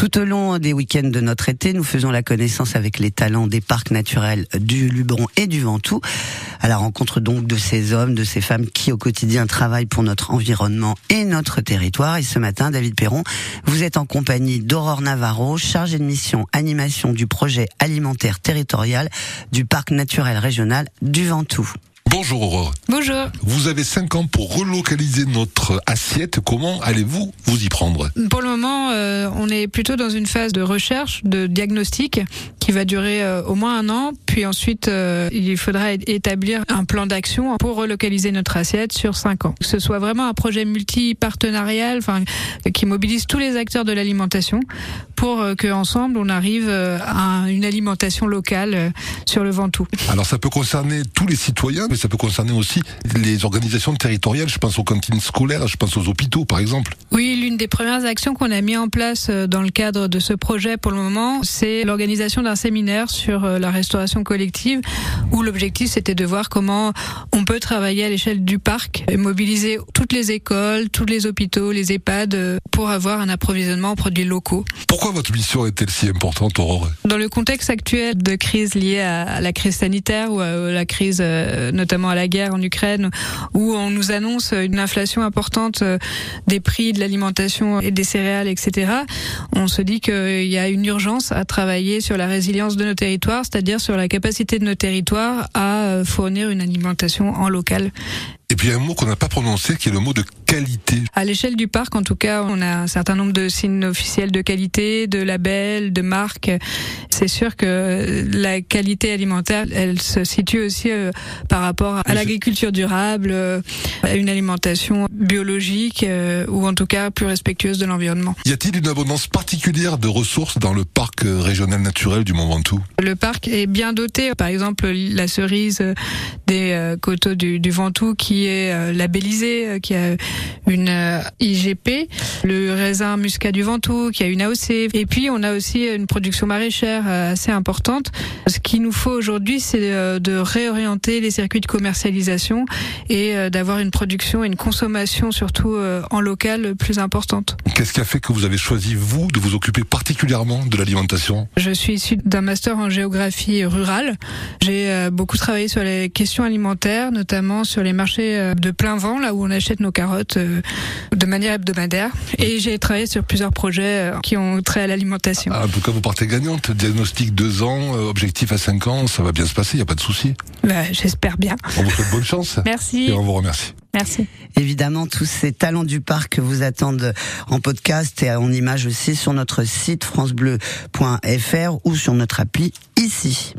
Tout au long des week-ends de notre été, nous faisons la connaissance avec les talents des parcs naturels du Luberon et du Ventoux, à la rencontre donc de ces hommes, de ces femmes qui au quotidien travaillent pour notre environnement et notre territoire. Et ce matin, David Perron, vous êtes en compagnie d'Aurore Navarro, chargée de mission animation du projet alimentaire territorial du parc naturel régional du Ventoux. Bonjour Aurore. Bonjour. Vous avez 5 ans pour relocaliser notre assiette. Comment allez-vous vous y prendre? Pour le moment, euh, on est plutôt dans une phase de recherche, de diagnostic qui va durer euh, au moins un an. Puis ensuite, euh, il faudra établir un plan d'action pour relocaliser notre assiette sur 5 ans. Que ce soit vraiment un projet multi-partenarial, enfin, qui mobilise tous les acteurs de l'alimentation pour qu'ensemble on arrive à une alimentation locale sur le Ventoux. Alors ça peut concerner tous les citoyens, ça peut concerner aussi les organisations territoriales. Je pense aux cantines scolaires, je pense aux hôpitaux, par exemple. Oui, l'une des premières actions qu'on a mis en place euh, dans le cadre de ce projet pour le moment, c'est l'organisation d'un séminaire sur euh, la restauration collective, où l'objectif c'était de voir comment on peut travailler à l'échelle du parc et mobiliser toutes les écoles, tous les hôpitaux, les EHPAD euh, pour avoir un approvisionnement en produits locaux. Pourquoi votre mission est-elle si importante, Aurore? Dans le contexte actuel de crise liée à la crise sanitaire ou à la crise notamment notamment à la guerre en Ukraine, où on nous annonce une inflation importante euh, des prix de l'alimentation et des céréales, etc. On se dit qu'il y a une urgence à travailler sur la résilience de nos territoires, c'est-à-dire sur la capacité de nos territoires à euh, fournir une alimentation en local. Et puis il y a un mot qu'on n'a pas prononcé qui est le mot de qualité. À l'échelle du parc, en tout cas, on a un certain nombre de signes officiels de qualité, de labels, de marques. C'est sûr que la qualité alimentaire, elle se situe aussi euh, par rapport à l'agriculture durable, euh, à une alimentation biologique euh, ou en tout cas plus respectueuse de l'environnement. Y a-t-il une abondance particulière de ressources dans le parc régional naturel du Mont Ventoux Le parc est bien doté. Par exemple, la cerise des coteaux du, du Ventoux qui est labellisée, qui a une euh, IGP, le raisin muscat du Ventoux qui a une AOC, et puis on a aussi une production maraîchère euh, assez importante. Ce qu'il nous faut aujourd'hui, c'est euh, de réorienter les circuits de commercialisation et d'avoir une production et une consommation surtout en local plus importante. Qu'est-ce qui a fait que vous avez choisi, vous, de vous occuper particulièrement de l'alimentation? Je suis issue d'un master en géographie rurale. J'ai beaucoup travaillé sur les questions alimentaires, notamment sur les marchés de plein vent, là où on achète nos carottes euh, de manière hebdomadaire. Et j'ai travaillé sur plusieurs projets euh, qui ont trait à l'alimentation. Ah, en tout cas, vous partez gagnante. Diagnostic 2 ans, euh, objectif à 5 ans, ça va bien se passer, il n'y a pas de souci. Bah, J'espère bien. On vous souhaite bonne chance. Merci. Et on vous remercie. Merci. Évidemment, tous ces talents du parc vous attendent en podcast et en image aussi sur notre site francebleu.fr ou sur notre appli ici.